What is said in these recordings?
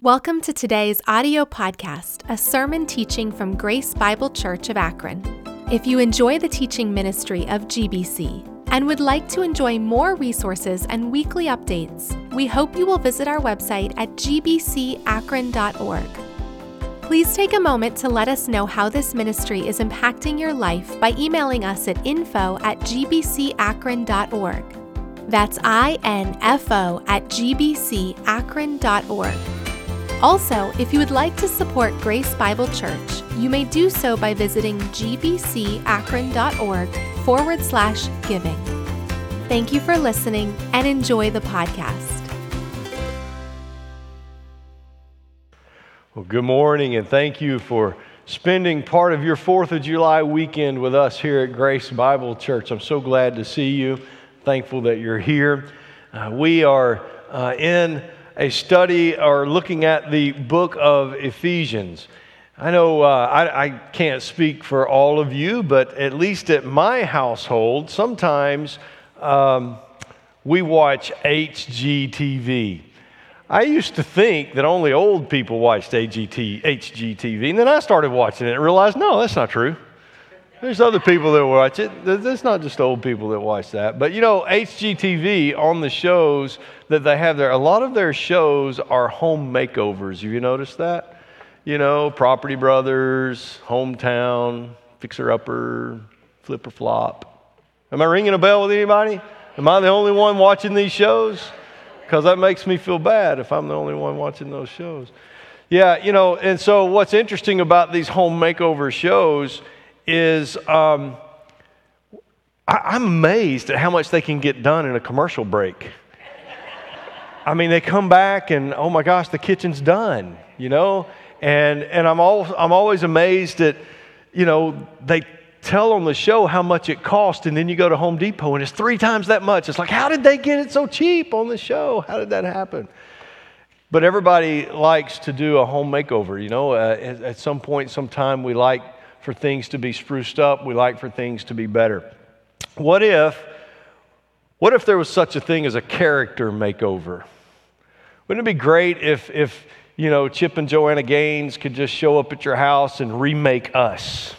Welcome to today's audio podcast, a sermon teaching from Grace Bible Church of Akron. If you enjoy the teaching ministry of GBC and would like to enjoy more resources and weekly updates, we hope you will visit our website at gbcakron.org. Please take a moment to let us know how this ministry is impacting your life by emailing us at info at gbcakron.org. That's I-N-F-O at gbcakron.org. Also, if you would like to support Grace Bible Church, you may do so by visiting gbcakron.org forward slash giving. Thank you for listening and enjoy the podcast. Well, good morning, and thank you for spending part of your 4th of July weekend with us here at Grace Bible Church. I'm so glad to see you. Thankful that you're here. Uh, we are uh, in a study or looking at the book of Ephesians. I know uh, I, I, can't speak for all of you, but at least at my household, sometimes um, we watch HGTV. I used to think that only old people watched AGT, HGTV, and then I started watching it and realized, no, that's not true. There's other people that watch it. It's not just old people that watch that. But you know, HGTV on the shows that they have there, a lot of their shows are home makeovers. Have you noticed that? You know, Property Brothers, Hometown, Fixer Upper, Flip or Flop. Am I ringing a bell with anybody? Am I the only one watching these shows? because that makes me feel bad if I'm the only one watching those shows. Yeah, you know, and so what's interesting about these home makeover shows is um, I, am amazed at how much they can get done in a commercial break. I mean, they come back and oh my gosh, the kitchen's done, you know, and and I'm all I'm always amazed at, you know, they tell on the show how much it cost, and then you go to Home Depot and it's three times that much. It's like, how did they get it so cheap on the show? How did that happen? But everybody likes to do a home makeover. You know, uh, at, at some point, sometime, we like for things to be spruced up. We like for things to be better. What if, what if there was such a thing as a character makeover? Wouldn't it be great if, if you know, Chip and Joanna Gaines could just show up at your house and remake us?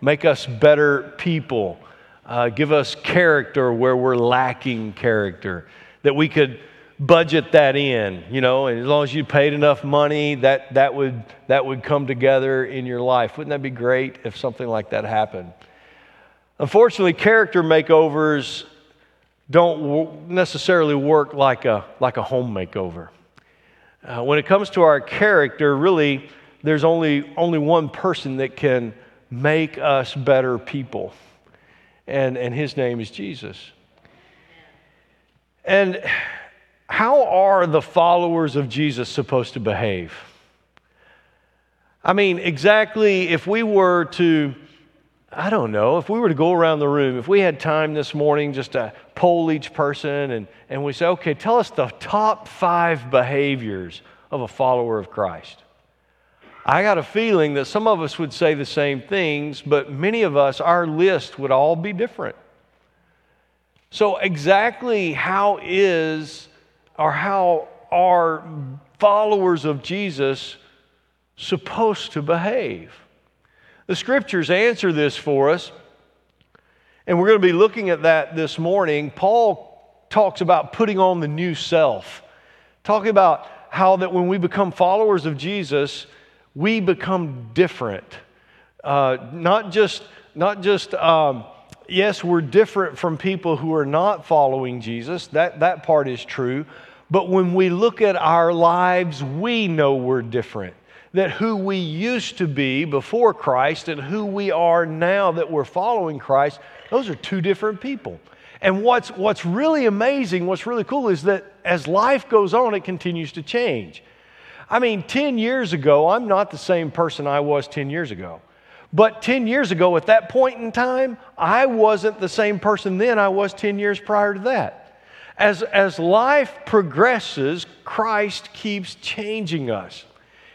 make us better people, uh, give us character where we're lacking character, that we could budget that in, you know, and as long as you paid enough money, that, that, would, that would come together in your life. Wouldn't that be great if something like that happened? Unfortunately, character makeovers don't necessarily work like a, like a home makeover. Uh, when it comes to our character, really, there's only, only one person that can make us better people. And, and his name is Jesus. And how are the followers of Jesus supposed to behave? I mean, exactly if we were to, I don't know, if we were to go around the room, if we had time this morning just to poll each person and, and we say, okay, tell us the top five behaviors of a follower of Christ. I got a feeling that some of us would say the same things, but many of us, our list would all be different. So, exactly how is or how are followers of Jesus supposed to behave? The scriptures answer this for us, and we're going to be looking at that this morning. Paul talks about putting on the new self, talking about how that when we become followers of Jesus, we become different. Uh, not just, not just um, yes, we're different from people who are not following Jesus. That, that part is true. But when we look at our lives, we know we're different. That who we used to be before Christ and who we are now that we're following Christ, those are two different people. And what's, what's really amazing, what's really cool is that as life goes on, it continues to change. I mean, 10 years ago, I'm not the same person I was 10 years ago. But 10 years ago, at that point in time, I wasn't the same person then I was 10 years prior to that. As, as life progresses, Christ keeps changing us.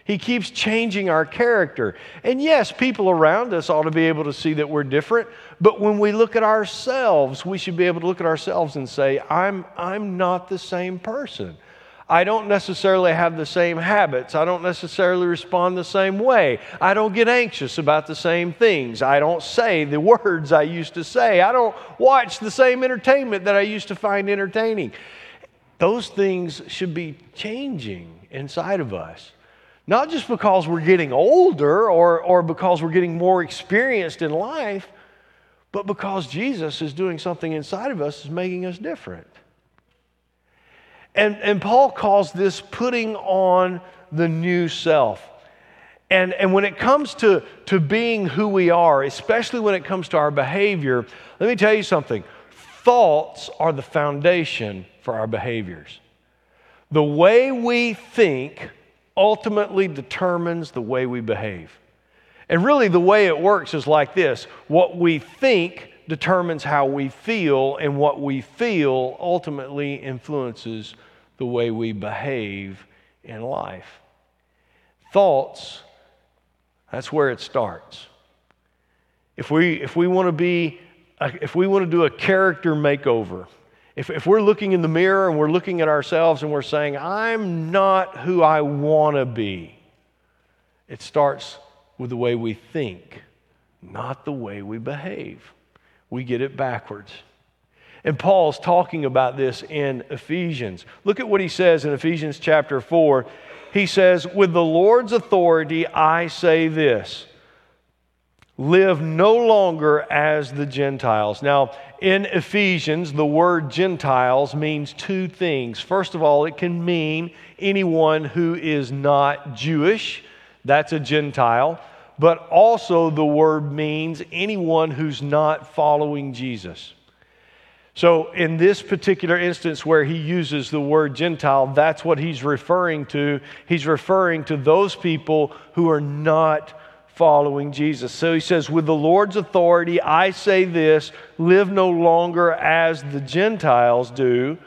He keeps changing our character. And yes, people around us ought to be able to see that we're different. But when we look at ourselves, we should be able to look at ourselves and say, I'm, I'm not the same person. I don't necessarily have the same habits. I don't necessarily respond the same way. I don't get anxious about the same things. I don't say the words I used to say. I don't watch the same entertainment that I used to find entertaining. Those things should be changing inside of us. Not just because we're getting older or, or because we're getting more experienced in life, but because Jesus is doing something inside of us is making us different. And, and Paul calls this putting on the new self. And, and when it comes to, to being who we are, especially when it comes to our behavior, let me tell you something. Thoughts are the foundation for our behaviors. The way we think ultimately determines the way we behave. And really, the way it works is like this what we think determines how we feel, and what we feel ultimately influences the way we behave in life. Thoughts, that's where it starts. If we, if we want to be, if we want to do a character makeover, if, if we're looking in the mirror and we're looking at ourselves and we're saying, I'm not who I want to be, it starts with the way we think, not the way we behave we get it backwards. And Paul's talking about this in Ephesians. Look at what he says in Ephesians chapter 4. He says, With the Lord's authority, I say this live no longer as the Gentiles. Now, in Ephesians, the word Gentiles means two things. First of all, it can mean anyone who is not Jewish, that's a Gentile but also the word means anyone who's not following Jesus. So, in this particular instance where he uses the word Gentile, that's what he's referring to. He's referring to those people who are not following Jesus. So he says, With the Lord's authority, I say this live no longer as the Gentiles do,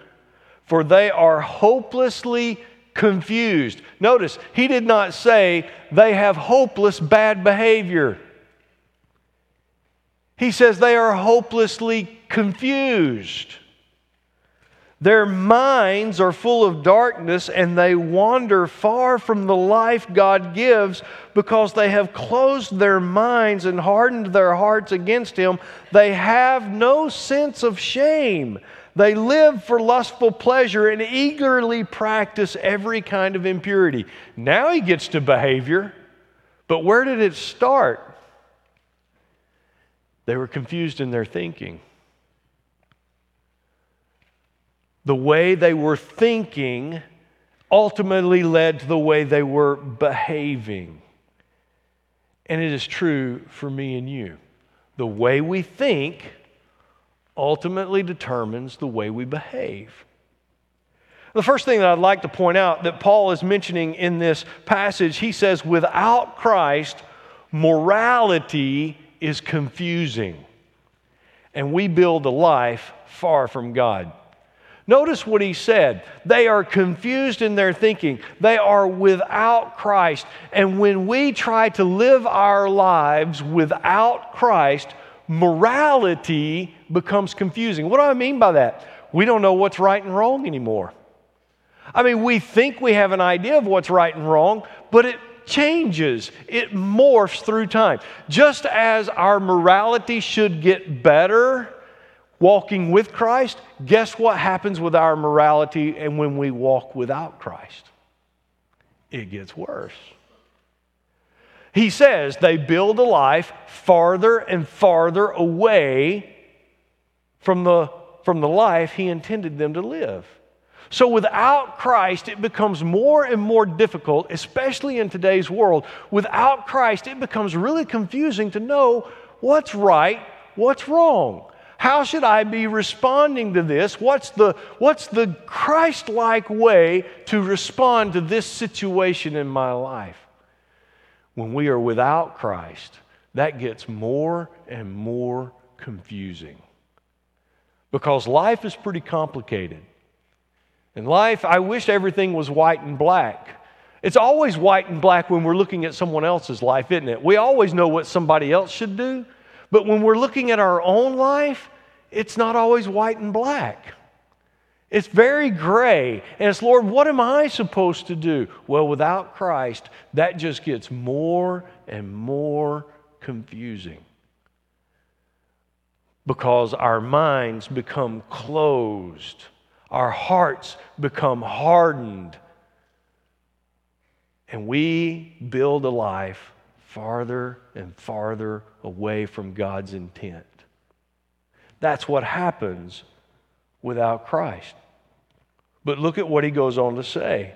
for they are hopelessly confused. Notice, he did not say they have hopeless bad behavior. He says they are hopelessly confused. Their minds are full of darkness and they wander far from the life God gives because they have closed their minds and hardened their hearts against Him. They have no sense of shame. They live for lustful pleasure and eagerly practice every kind of impurity. Now he gets to behavior, but where did it start? They were confused in their thinking. The way they were thinking ultimately led to the way they were behaving. And it is true for me and you. The way we think ultimately determines the way we behave. The first thing that I'd like to point out that Paul is mentioning in this passage, he says, without Christ, morality is confusing. And we build a life far from God. Notice what he said. They are confused in their thinking. They are without Christ. And when we try to live our lives without Christ, morality becomes confusing. What do I mean by that? We don't know what's right and wrong anymore. I mean, we think we have an idea of what's right and wrong, but it changes, it morphs through time. Just as our morality should get better walking with Christ, guess what happens with our morality and when we walk without Christ? It gets worse. He says they build a life farther and farther away from the, from the life He intended them to live. So, without Christ, it becomes more and more difficult, especially in today's world. Without Christ, it becomes really confusing to know what's right, what's wrong. How should I be responding to this? What's the, what's the Christ like way to respond to this situation in my life? When we are without Christ, that gets more and more confusing. Because life is pretty complicated. In life, I wish everything was white and black. It's always white and black when we're looking at someone else's life, isn't it? We always know what somebody else should do. But when we're looking at our own life, it's not always white and black. It's very gray. And it's, Lord, what am I supposed to do? Well, without Christ, that just gets more and more confusing because our minds become closed, our hearts become hardened, and we build a life farther and farther away from God's intent. That's what happens without Christ. But look at what he goes on to say.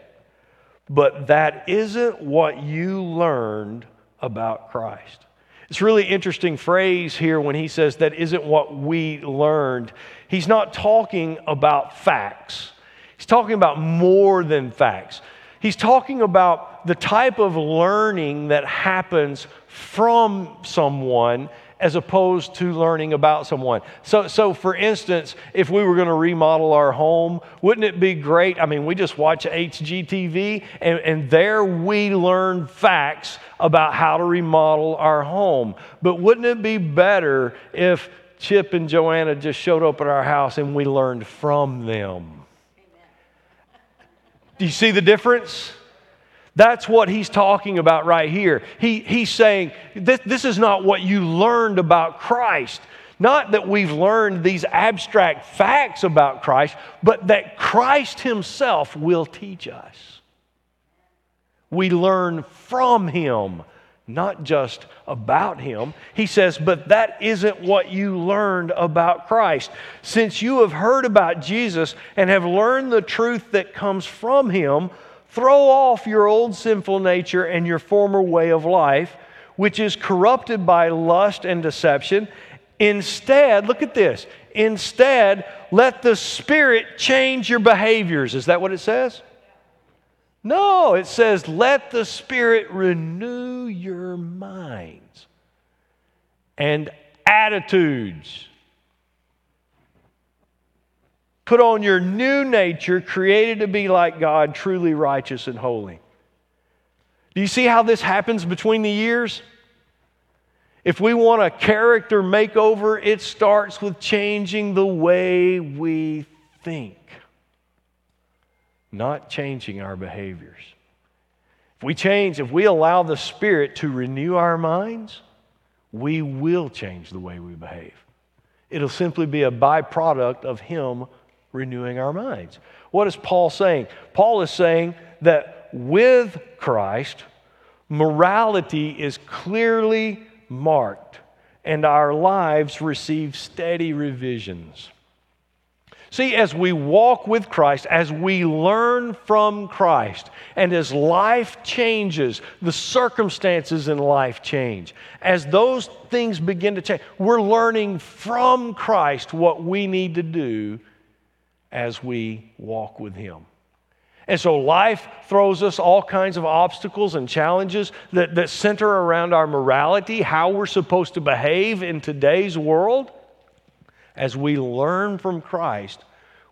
But that isn't what you learned about Christ. It's really interesting phrase here when he says that isn't what we learned. He's not talking about facts, he's talking about more than facts. He's talking about the type of learning that happens from someone as opposed to learning about someone. So, so for instance, if we were going to remodel our home, wouldn't it be great? I mean, we just watch HGTV, and, and there we learn facts about how to remodel our home. But wouldn't it be better if Chip and Joanna just showed up at our house and we learned from them? Do you see the difference? That's what he's talking about right here. He, he's saying, this, this is not what you learned about Christ. Not that we've learned these abstract facts about Christ, but that Christ himself will teach us. We learn from him, not just about him. He says, but that isn't what you learned about Christ. Since you have heard about Jesus and have learned the truth that comes from him, Throw off your old sinful nature and your former way of life, which is corrupted by lust and deception. Instead, look at this. Instead, let the Spirit change your behaviors. Is that what it says? No, it says, let the Spirit renew your minds and attitudes. Put on your new nature, created to be like God, truly righteous and holy. Do you see how this happens between the years? If we want a character makeover, it starts with changing the way we think, not changing our behaviors. If we change, if we allow the Spirit to renew our minds, we will change the way we behave. It'll simply be a byproduct of Him renewing our minds. What is Paul saying? Paul is saying that with Christ, morality is clearly marked and our lives receive steady revisions. See, as we walk with Christ, as we learn from Christ, and as life changes, the circumstances in life change. As those things begin to change, we're learning from Christ what we need to do as we walk with Him. And so life throws us all kinds of obstacles and challenges that, that center around our morality, how we're supposed to behave in today's world. As we learn from Christ,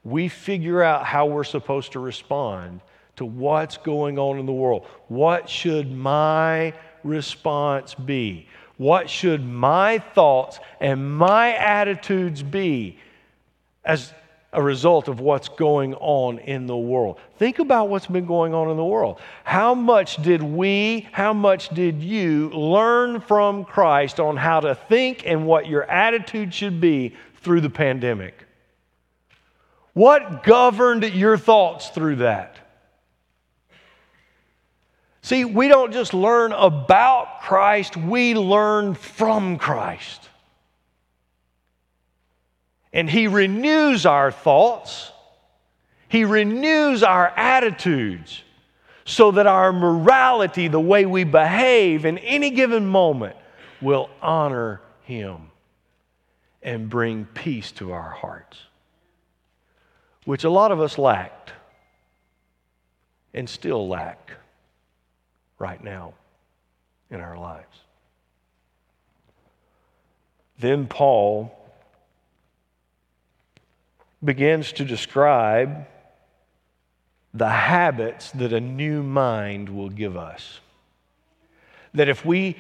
we figure out how we're supposed to respond to what's going on in the world. What should my response be? What should my thoughts and my attitudes be as a result of what's going on in the world. Think about what's been going on in the world. How much did we, how much did you learn from Christ on how to think and what your attitude should be through the pandemic? What governed your thoughts through that? See, we don't just learn about Christ, we learn from Christ and He renews our thoughts, He renews our attitudes so that our morality, the way we behave in any given moment, will honor Him and bring peace to our hearts, which a lot of us lacked and still lack right now in our lives. Then Paul begins to describe the habits that a new mind will give us. That if we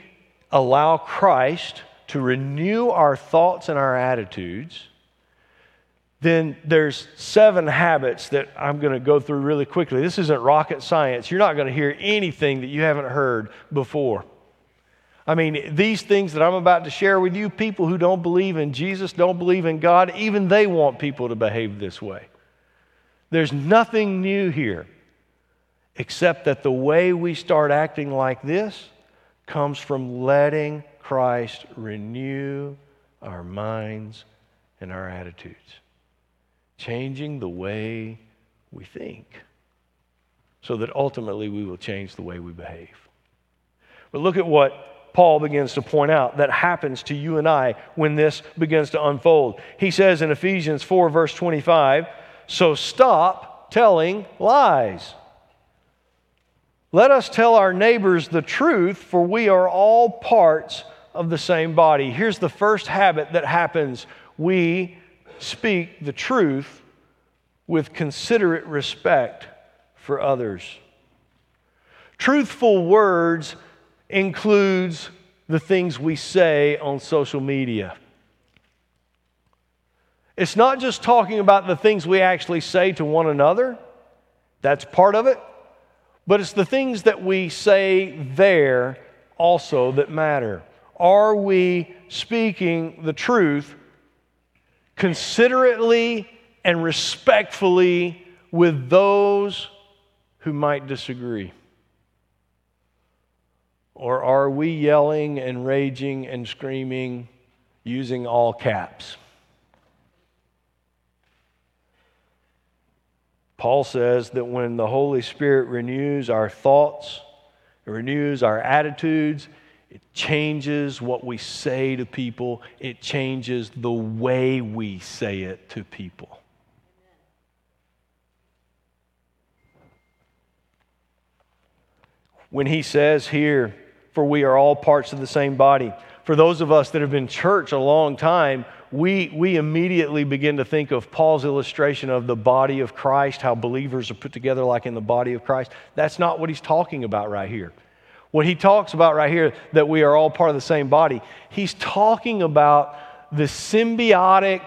allow Christ to renew our thoughts and our attitudes, then there's seven habits that I'm going to go through really quickly. This isn't rocket science. You're not going to hear anything that you haven't heard before. I mean, these things that I'm about to share with you, people who don't believe in Jesus, don't believe in God, even they want people to behave this way. There's nothing new here except that the way we start acting like this comes from letting Christ renew our minds and our attitudes, changing the way we think, so that ultimately we will change the way we behave. But look at what Paul begins to point out that happens to you and I when this begins to unfold. He says in Ephesians 4, verse 25, So stop telling lies. Let us tell our neighbors the truth, for we are all parts of the same body. Here's the first habit that happens we speak the truth with considerate respect for others. Truthful words includes the things we say on social media. It's not just talking about the things we actually say to one another, that's part of it, but it's the things that we say there also that matter. Are we speaking the truth considerately and respectfully with those who might disagree? Or are we yelling and raging and screaming using all caps? Paul says that when the Holy Spirit renews our thoughts, it renews our attitudes, it changes what we say to people, it changes the way we say it to people. When he says here, for we are all parts of the same body. For those of us that have been church a long time, we, we immediately begin to think of Paul's illustration of the body of Christ, how believers are put together like in the body of Christ. That's not what he's talking about right here. What he talks about right here, that we are all part of the same body, he's talking about the symbiotic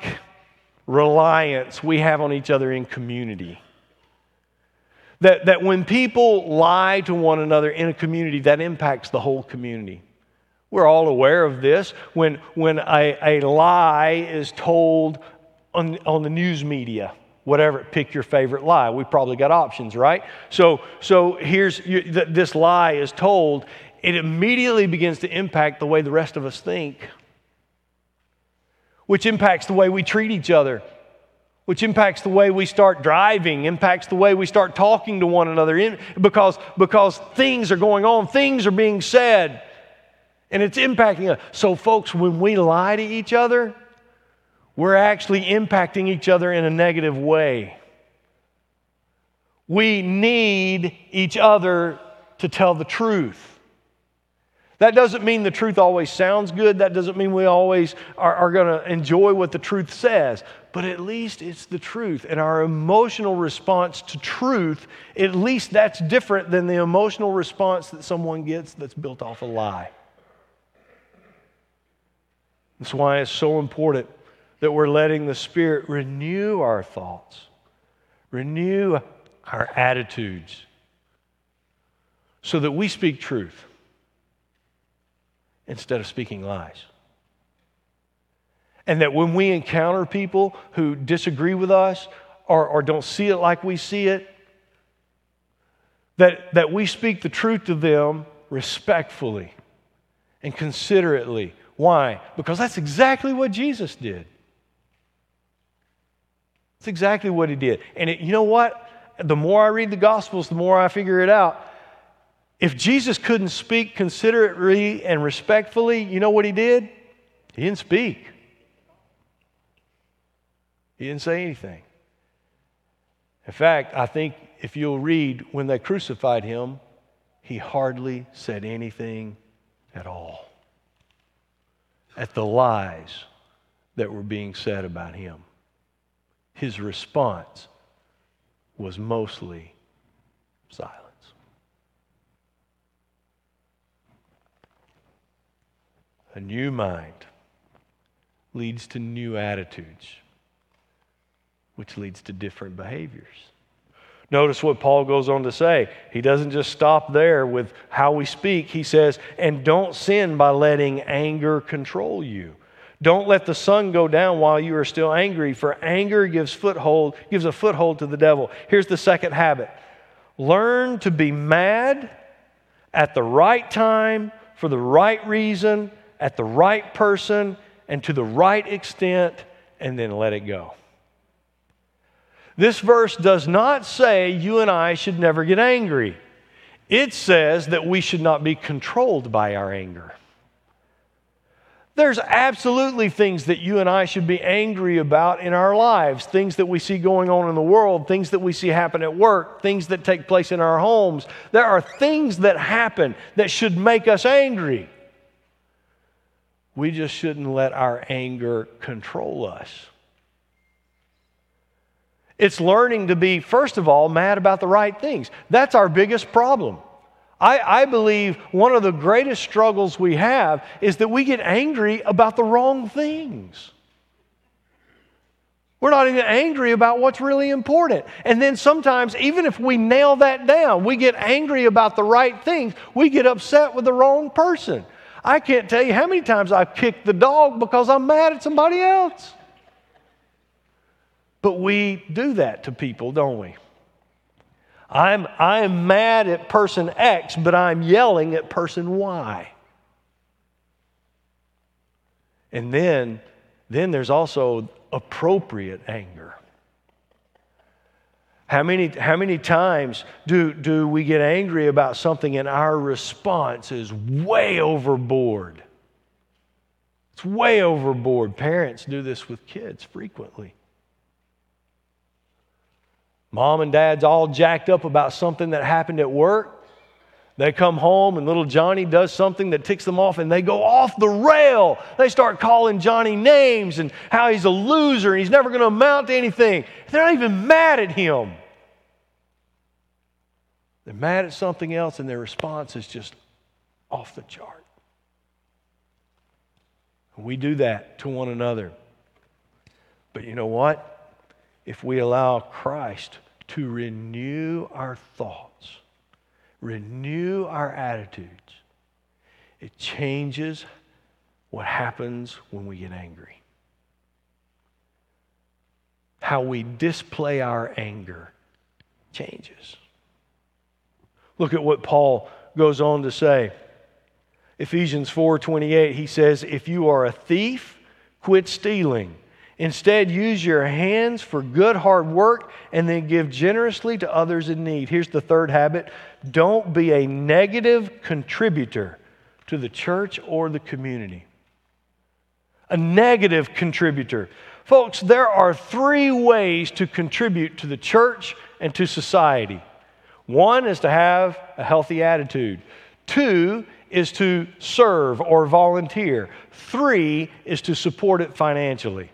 reliance we have on each other in community. That, that when people lie to one another in a community, that impacts the whole community. We're all aware of this. When, when a, a lie is told on, on the news media, whatever, pick your favorite lie. We probably got options, right? So, so here's you, th- this lie is told, it immediately begins to impact the way the rest of us think, which impacts the way we treat each other which impacts the way we start driving, impacts the way we start talking to one another, because, because things are going on, things are being said, and it's impacting us. So, folks, when we lie to each other, we're actually impacting each other in a negative way. We need each other to tell the truth. That doesn't mean the truth always sounds good. That doesn't mean we always are, are going to enjoy what the truth says. But at least it's the truth. And our emotional response to truth, at least that's different than the emotional response that someone gets that's built off a lie. That's why it's so important that we're letting the Spirit renew our thoughts, renew our attitudes, so that we speak truth instead of speaking lies. And that when we encounter people who disagree with us or, or don't see it like we see it, that, that we speak the truth to them respectfully and considerately. Why? Because that's exactly what Jesus did. That's exactly what he did. And it, you know what? The more I read the Gospels, the more I figure it out. If Jesus couldn't speak considerately and respectfully, you know what he did? He didn't speak. He didn't say anything. In fact, I think if you'll read when they crucified him, he hardly said anything at all at the lies that were being said about him. His response was mostly silence. A new mind leads to new attitudes. Which leads to different behaviors. Notice what Paul goes on to say. He doesn't just stop there with how we speak. He says, and don't sin by letting anger control you. Don't let the sun go down while you are still angry, for anger gives foothold, gives a foothold to the devil. Here's the second habit. Learn to be mad at the right time, for the right reason, at the right person, and to the right extent, and then let it go. This verse does not say you and I should never get angry. It says that we should not be controlled by our anger. There's absolutely things that you and I should be angry about in our lives, things that we see going on in the world, things that we see happen at work, things that take place in our homes. There are things that happen that should make us angry. We just shouldn't let our anger control us. It's learning to be, first of all, mad about the right things. That's our biggest problem. I, I, believe one of the greatest struggles we have is that we get angry about the wrong things. We're not even angry about what's really important. And then sometimes, even if we nail that down, we get angry about the right things, we get upset with the wrong person. I can't tell you how many times I've kicked the dog because I'm mad at somebody else. But we do that to people, don't we? I'm, I'm mad at person X, but I'm yelling at person Y. And then, then there's also appropriate anger. How many, how many times do, do we get angry about something and our response is way overboard? It's way overboard. Parents do this with kids frequently. Mom and dad's all jacked up about something that happened at work. They come home and little Johnny does something that ticks them off and they go off the rail. They start calling Johnny names and how he's a loser and he's never going to amount to anything. They're not even mad at him. They're mad at something else and their response is just off the chart. We do that to one another. But you know what? If we allow Christ to renew our thoughts, renew our attitudes, it changes what happens when we get angry. How we display our anger changes. Look at what Paul goes on to say. Ephesians 4:28 he says if you are a thief quit stealing Instead, use your hands for good hard work and then give generously to others in need. Here's the third habit don't be a negative contributor to the church or the community. A negative contributor. Folks, there are three ways to contribute to the church and to society. One is to have a healthy attitude. Two is to serve or volunteer. Three is to support it financially.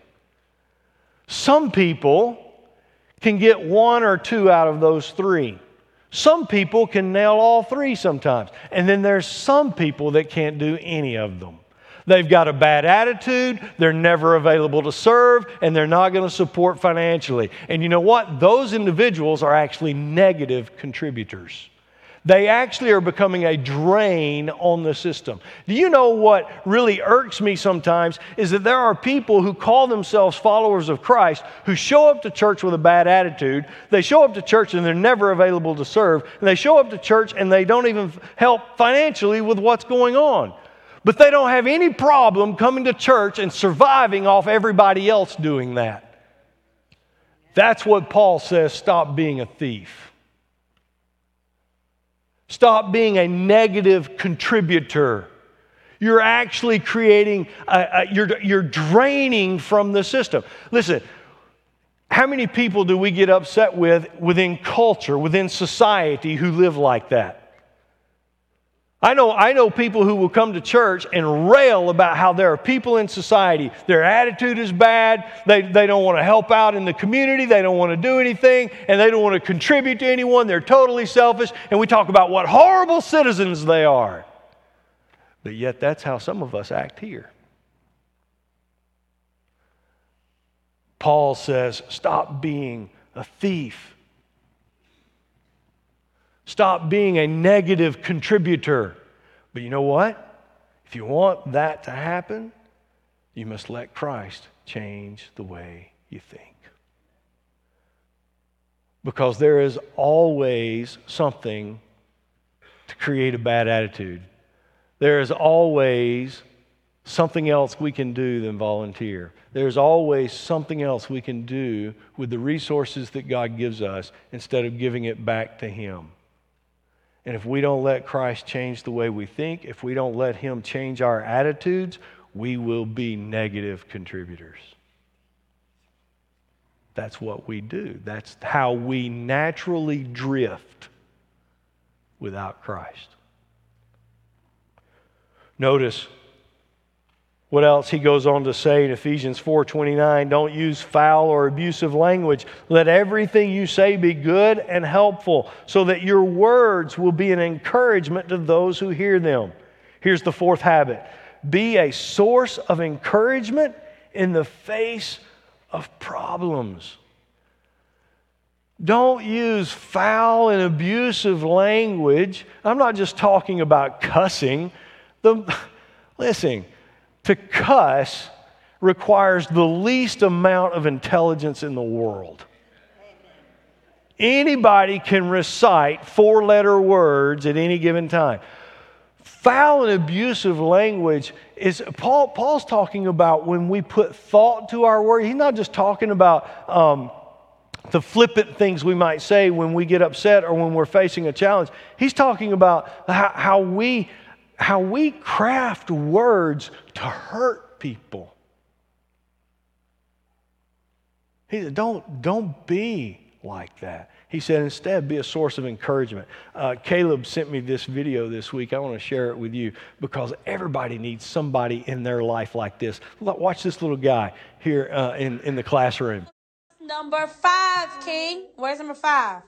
Some people can get one or two out of those three. Some people can nail all three sometimes. And then there's some people that can't do any of them. They've got a bad attitude, they're never available to serve, and they're not going to support financially. And you know what? Those individuals are actually negative contributors they actually are becoming a drain on the system. Do you know what really irks me sometimes is that there are people who call themselves followers of Christ who show up to church with a bad attitude. They show up to church and they're never available to serve. And they show up to church and they don't even help financially with what's going on. But they don't have any problem coming to church and surviving off everybody else doing that. That's what Paul says stop being a thief. Stop being a negative contributor. You're actually creating, a, a, you're, you're draining from the system. Listen, how many people do we get upset with within culture, within society who live like that? I know, I know people who will come to church and rail about how there are people in society, their attitude is bad, they, they don't want to help out in the community, they don't want to do anything, and they don't want to contribute to anyone, they're totally selfish, and we talk about what horrible citizens they are. But yet, that's how some of us act here. Paul says, stop being a thief. Stop being a negative contributor. But you know what? If you want that to happen, you must let Christ change the way you think. Because there is always something to create a bad attitude. There is always something else we can do than volunteer. There's always something else we can do with the resources that God gives us instead of giving it back to Him. And if we don't let Christ change the way we think, if we don't let Him change our attitudes, we will be negative contributors. That's what we do. That's how we naturally drift without Christ. Notice what else he goes on to say in Ephesians 4:29, don't use foul or abusive language. Let everything you say be good and helpful, so that your words will be an encouragement to those who hear them. Here's the fourth habit. Be a source of encouragement in the face of problems. Don't use foul and abusive language. I'm not just talking about cussing. The, listen, to cuss requires the least amount of intelligence in the world. Anybody can recite four letter words at any given time. Foul and abusive language is, Paul, Paul's talking about when we put thought to our word. He's not just talking about um, the flippant things we might say when we get upset or when we're facing a challenge. He's talking about how, how we how we craft words to hurt people. He said, don't, don't be like that. He said, instead, be a source of encouragement. Uh, Caleb sent me this video this week. I want to share it with you because everybody needs somebody in their life like this. Watch this little guy here uh, in, in the classroom. Number five, King. Where's number five?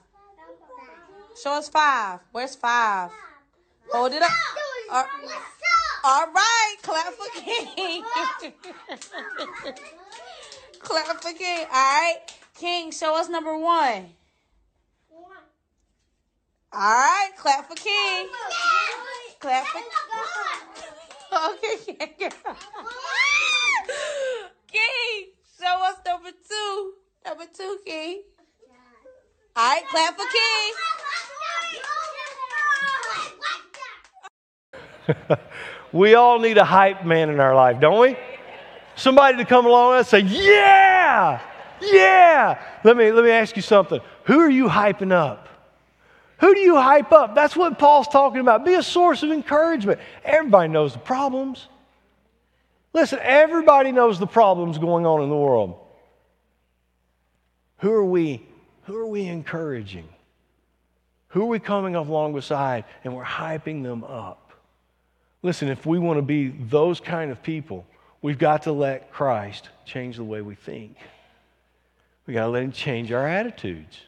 Show us five. Where's five? Hold it up. All, all right, clap for King. clap for King. All right, King, show us number one. All right, clap for King. Clap for Okay, King. King, show us number two. Number two, King. All right, clap for King. we all need a hype man in our life, don't we? Somebody to come along and say, Yeah, yeah. Let me, let me ask you something. Who are you hyping up? Who do you hype up? That's what Paul's talking about. Be a source of encouragement. Everybody knows the problems. Listen, everybody knows the problems going on in the world. Who are we, who are we encouraging? Who are we coming along beside and we're hyping them up? Listen, if we want to be those kind of people, we've got to let Christ change the way we think. We've got to let Him change our attitudes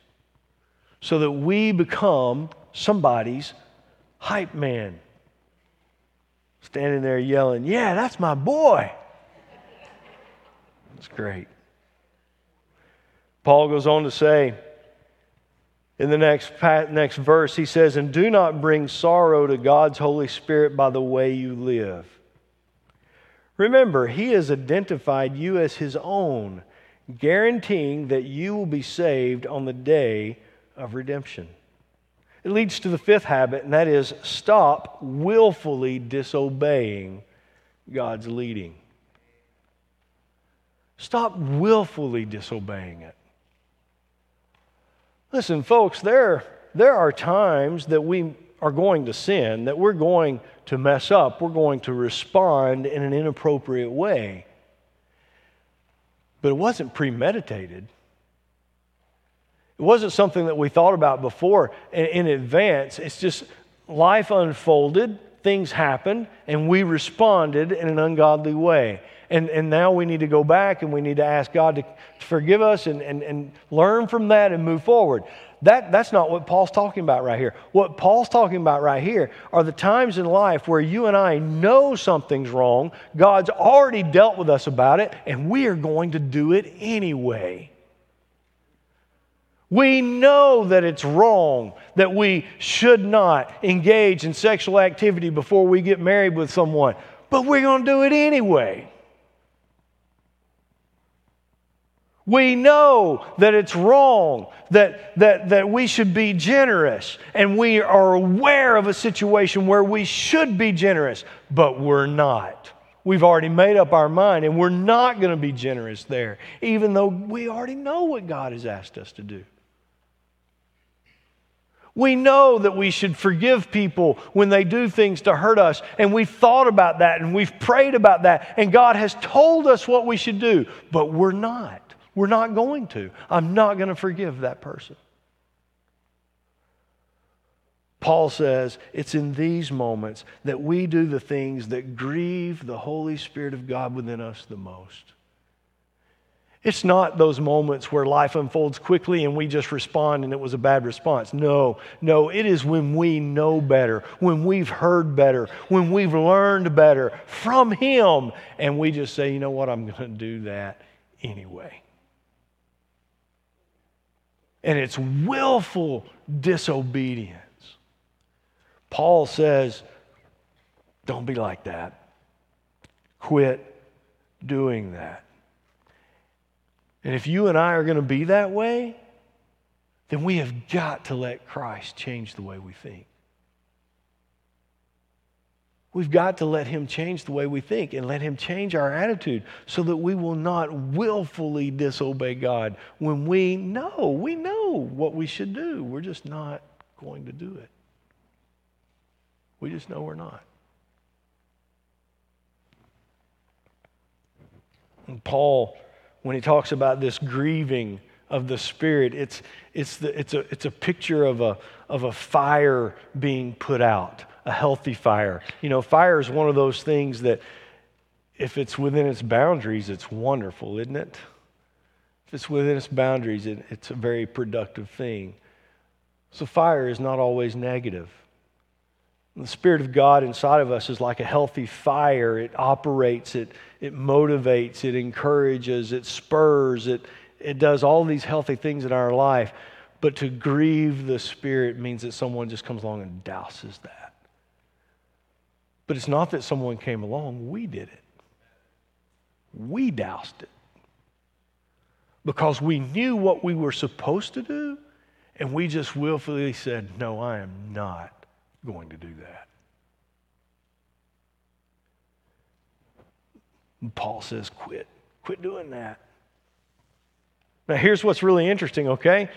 so that we become somebody's hype man. Standing there yelling, Yeah, that's my boy. That's great. Paul goes on to say, in the next, next verse, he says, And do not bring sorrow to God's Holy Spirit by the way you live. Remember, he has identified you as his own, guaranteeing that you will be saved on the day of redemption. It leads to the fifth habit, and that is stop willfully disobeying God's leading. Stop willfully disobeying it. Listen, folks, there, there are times that we are going to sin, that we're going to mess up, we're going to respond in an inappropriate way. But it wasn't premeditated. It wasn't something that we thought about before in, in advance. It's just life unfolded, things happened, and we responded in an ungodly way. And, and now we need to go back and we need to ask God to, to forgive us and, and, and learn from that and move forward. That, that's not what Paul's talking about right here. What Paul's talking about right here are the times in life where you and I know something's wrong, God's already dealt with us about it, and we are going to do it anyway. We know that it's wrong, that we should not engage in sexual activity before we get married with someone, but we're going to do it anyway. We know that it's wrong, that, that, that we should be generous, and we are aware of a situation where we should be generous, but we're not. We've already made up our mind, and we're not going to be generous there, even though we already know what God has asked us to do. We know that we should forgive people when they do things to hurt us, and we've thought about that and we've prayed about that, and God has told us what we should do, but we're not. We're not going to. I'm not going to forgive that person. Paul says it's in these moments that we do the things that grieve the Holy Spirit of God within us the most. It's not those moments where life unfolds quickly and we just respond and it was a bad response. No, no, it is when we know better, when we've heard better, when we've learned better from Him, and we just say, you know what, I'm going to do that anyway and it's willful disobedience. Paul says, don't be like that. Quit doing that. And if you and I are going to be that way, then we have got to let Christ change the way we think. We've got to let Him change the way we think and let Him change our attitude so that we will not willfully disobey God when we know, we know what we should do. We're just not going to do it. We just know we're not. And Paul, when he talks about this grieving of the Spirit, it's, it's, the, it's, a, it's a picture of a, of a fire being put out a healthy fire. You know, fire is one of those things that if it's within its boundaries, it's wonderful, isn't it? If it's within its boundaries, it, it's a very productive thing. So, fire is not always negative. The Spirit of God inside of us is like a healthy fire. It operates, it, it motivates, it encourages, it spurs, it, it does all these healthy things in our life. But to grieve the Spirit means that someone just comes along and douses that. But it's not that someone came along, we did it. We doused it. Because we knew what we were supposed to do, and we just willfully said, No, I am not going to do that. And Paul says, Quit. Quit doing that. Now, here's what's really interesting, okay?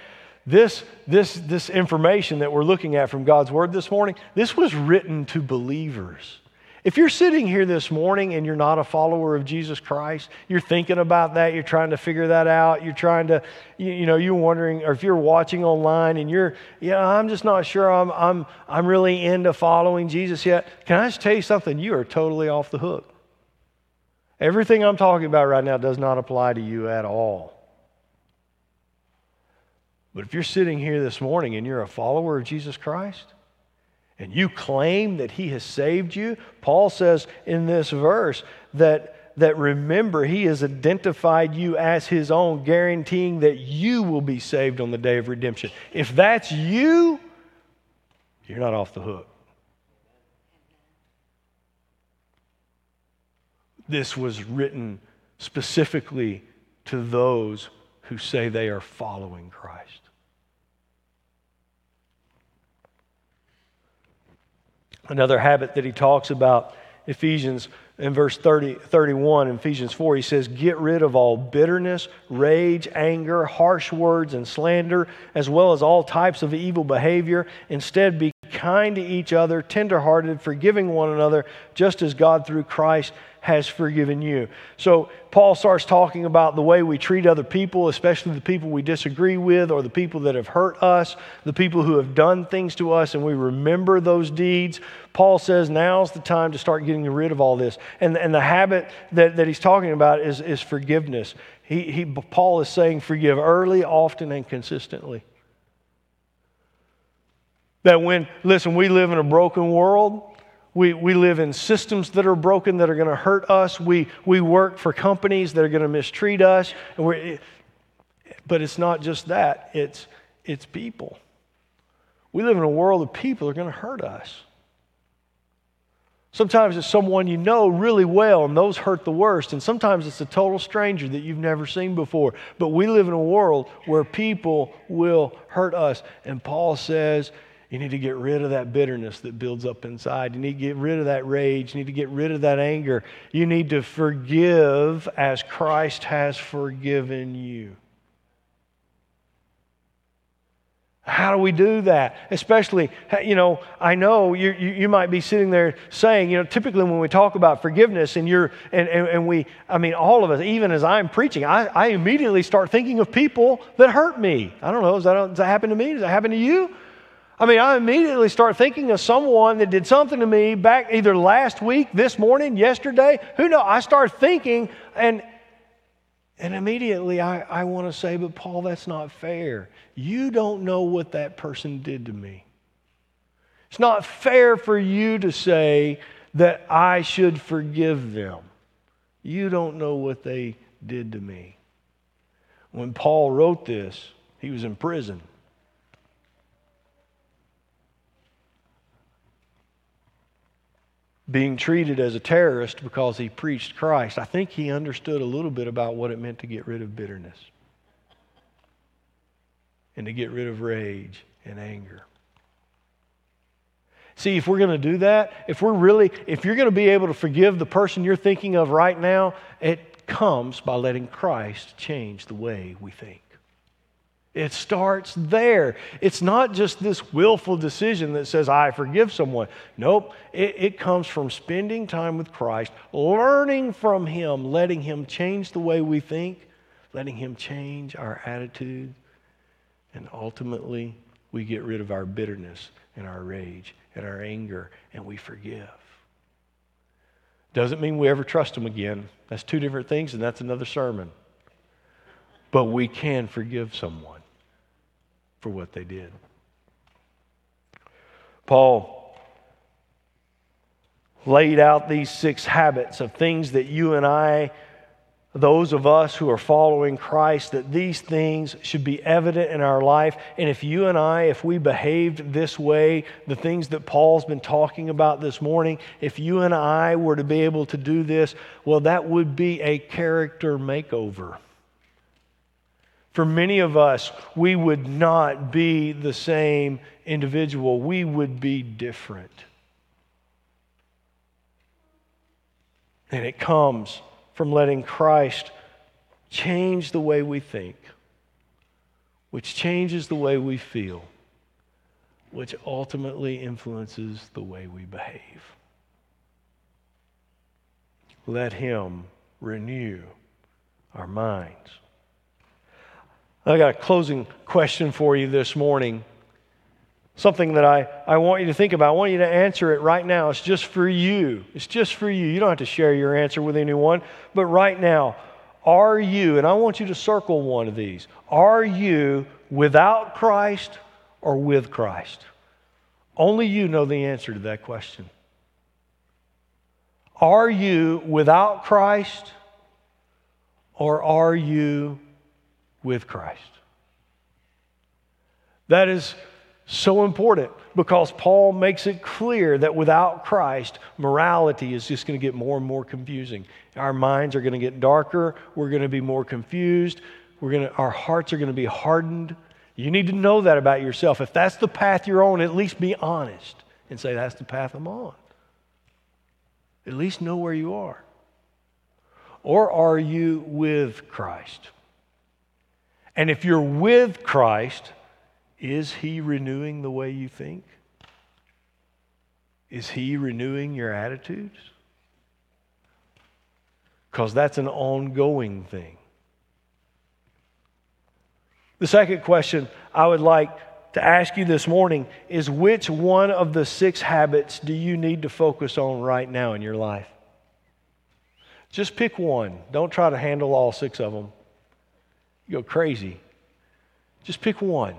This, this, this information that we're looking at from God's Word this morning, this was written to believers. If you're sitting here this morning and you're not a follower of Jesus Christ, you're thinking about that, you're trying to figure that out, you're trying to, you, you know, you're wondering, or if you're watching online and you're, yeah, I'm just not sure I'm, I'm, I'm really into following Jesus yet, can I just tell you something? You are totally off the hook. Everything I'm talking about right now does not apply to you at all. But if you're sitting here this morning and you're a follower of Jesus Christ, and you claim that he has saved you, Paul says in this verse that, that remember, he has identified you as his own, guaranteeing that you will be saved on the day of redemption. If that's you, you're not off the hook. This was written specifically to those who say they are following Christ. Another habit that he talks about, Ephesians in verse 30, 31, Ephesians 4, he says, Get rid of all bitterness, rage, anger, harsh words, and slander, as well as all types of evil behavior. Instead, be kind to each other, tenderhearted, forgiving one another, just as God through Christ has forgiven you. So, Paul starts talking about the way we treat other people, especially the people we disagree with or the people that have hurt us, the people who have done things to us, and we remember those deeds. Paul says now's the time to start getting rid of all this. And, and the habit that, that he's talking about is, is forgiveness. He, he, Paul is saying, forgive early, often, and consistently. That when, listen, we live in a broken world, we, we live in systems that are broken that are going to hurt us. We, we work for companies that are going to mistreat us. But it's not just that, it's, it's people. We live in a world of people that are going to hurt us. Sometimes it's someone you know really well, and those hurt the worst. And sometimes it's a total stranger that you've never seen before. But we live in a world where people will hurt us. And Paul says, you need to get rid of that bitterness that builds up inside. You need to get rid of that rage. You need to get rid of that anger. You need to forgive as Christ has forgiven you. How do we do that? Especially, you know, I know you, you, you, might be sitting there saying, you know, typically when we talk about forgiveness and you're, and, and, and we, I mean, all of us, even as I'm preaching, I, I immediately start thinking of people that hurt me. I don't know, does that, does that happen to me? Does that happen to you? I mean, I immediately start thinking of someone that did something to me back either last week, this morning, yesterday. Who knows? I start thinking, and and immediately I, I want to say, but Paul, that's not fair. You don't know what that person did to me. It's not fair for you to say that I should forgive them. You don't know what they did to me. When Paul wrote this, he was in prison. Being treated as a terrorist because he preached Christ. I think he understood a little bit about what it meant to get rid of bitterness and to get rid of rage and anger. See, if we're going to do that, if we're really, if you're going to be able to forgive the person you're thinking of right now, it comes by letting Christ change the way we think. It starts there. It's not just this willful decision that says, I forgive someone. Nope. It, it, comes from spending time with Christ, learning from Him, letting Him change the way we think, letting Him change our attitude, and ultimately we get rid of our bitterness and our rage and our anger and we forgive. Doesn't mean we ever trust Him again. That's two different things, and that's another sermon. But we can forgive someone for what they did. Paul laid out these six habits of things that you and I, those of us who are following Christ, that these things should be evident in our life. And if you and I, if we behaved this way, the things that Paul's been talking about this morning, if you and I were to be able to do this, well, that would be a character makeover. For many of us, we would not be the same individual, we would be different. And it comes from letting Christ change the way we think, which changes the way we feel, which ultimately influences the way we behave. Let Him renew our minds. I got a closing question for you this morning. Something that I, I want you to think about. I want you to answer it right now. It's just for you. It's just for you. You don't have to share your answer with anyone. But right now, are you, and I want you to circle one of these, are you without Christ or with Christ? Only you know the answer to that question. Are you without Christ or are you with Christ. That is so important because Paul makes it clear that without Christ, morality is just going to get more and more confusing. Our minds are going to get darker, we're going to be more confused, we're going to, our hearts are going to be hardened. You need to know that about yourself. If that's the path you're on, at least be honest and say, That's the path I'm on. At least know where you are. Or are you with Christ? And if you're with Christ, is He renewing the way you think? Is He renewing your attitudes? Because that's an ongoing thing. The second question I would like to ask you this morning is which one of the six habits do you need to focus on right now in your life? Just pick one. Don't try to handle all six of them. You go crazy. Just pick one.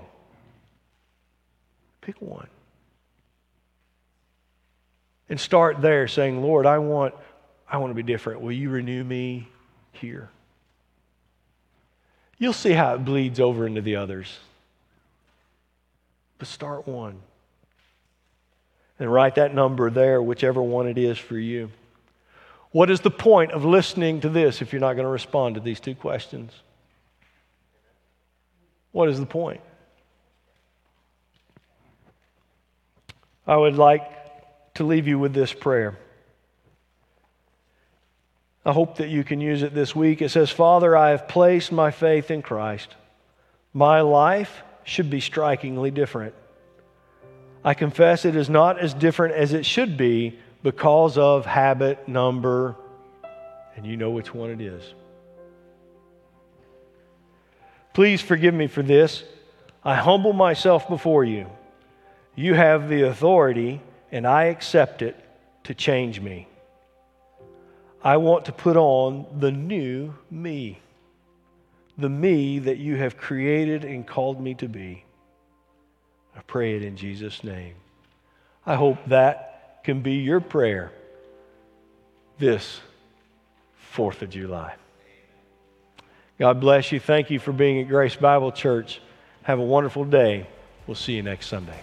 Pick one. And start there saying, Lord, I want, I want to be different. Will you renew me here? You'll see how it bleeds over into the others. But start one. And write that number there, whichever one it is for you. What is the point of listening to this if you're not going to respond to these two questions? What is the point? I would like to leave you with this prayer. I hope that you can use it this week. It says, Father, I have placed my faith in Christ. My life should be strikingly different. I confess it is not as different as it should be because of habit number, and you know which one it is. Please forgive me for this. I humble myself before you. You have the authority, and I accept it to change me. I want to put on the new me, the me that you have created and called me to be. I pray it in Jesus' name. I hope that can be your prayer this 4th of July. God bless you. Thank you for being at Grace Bible Church. Have a wonderful day. We'll see you next Sunday.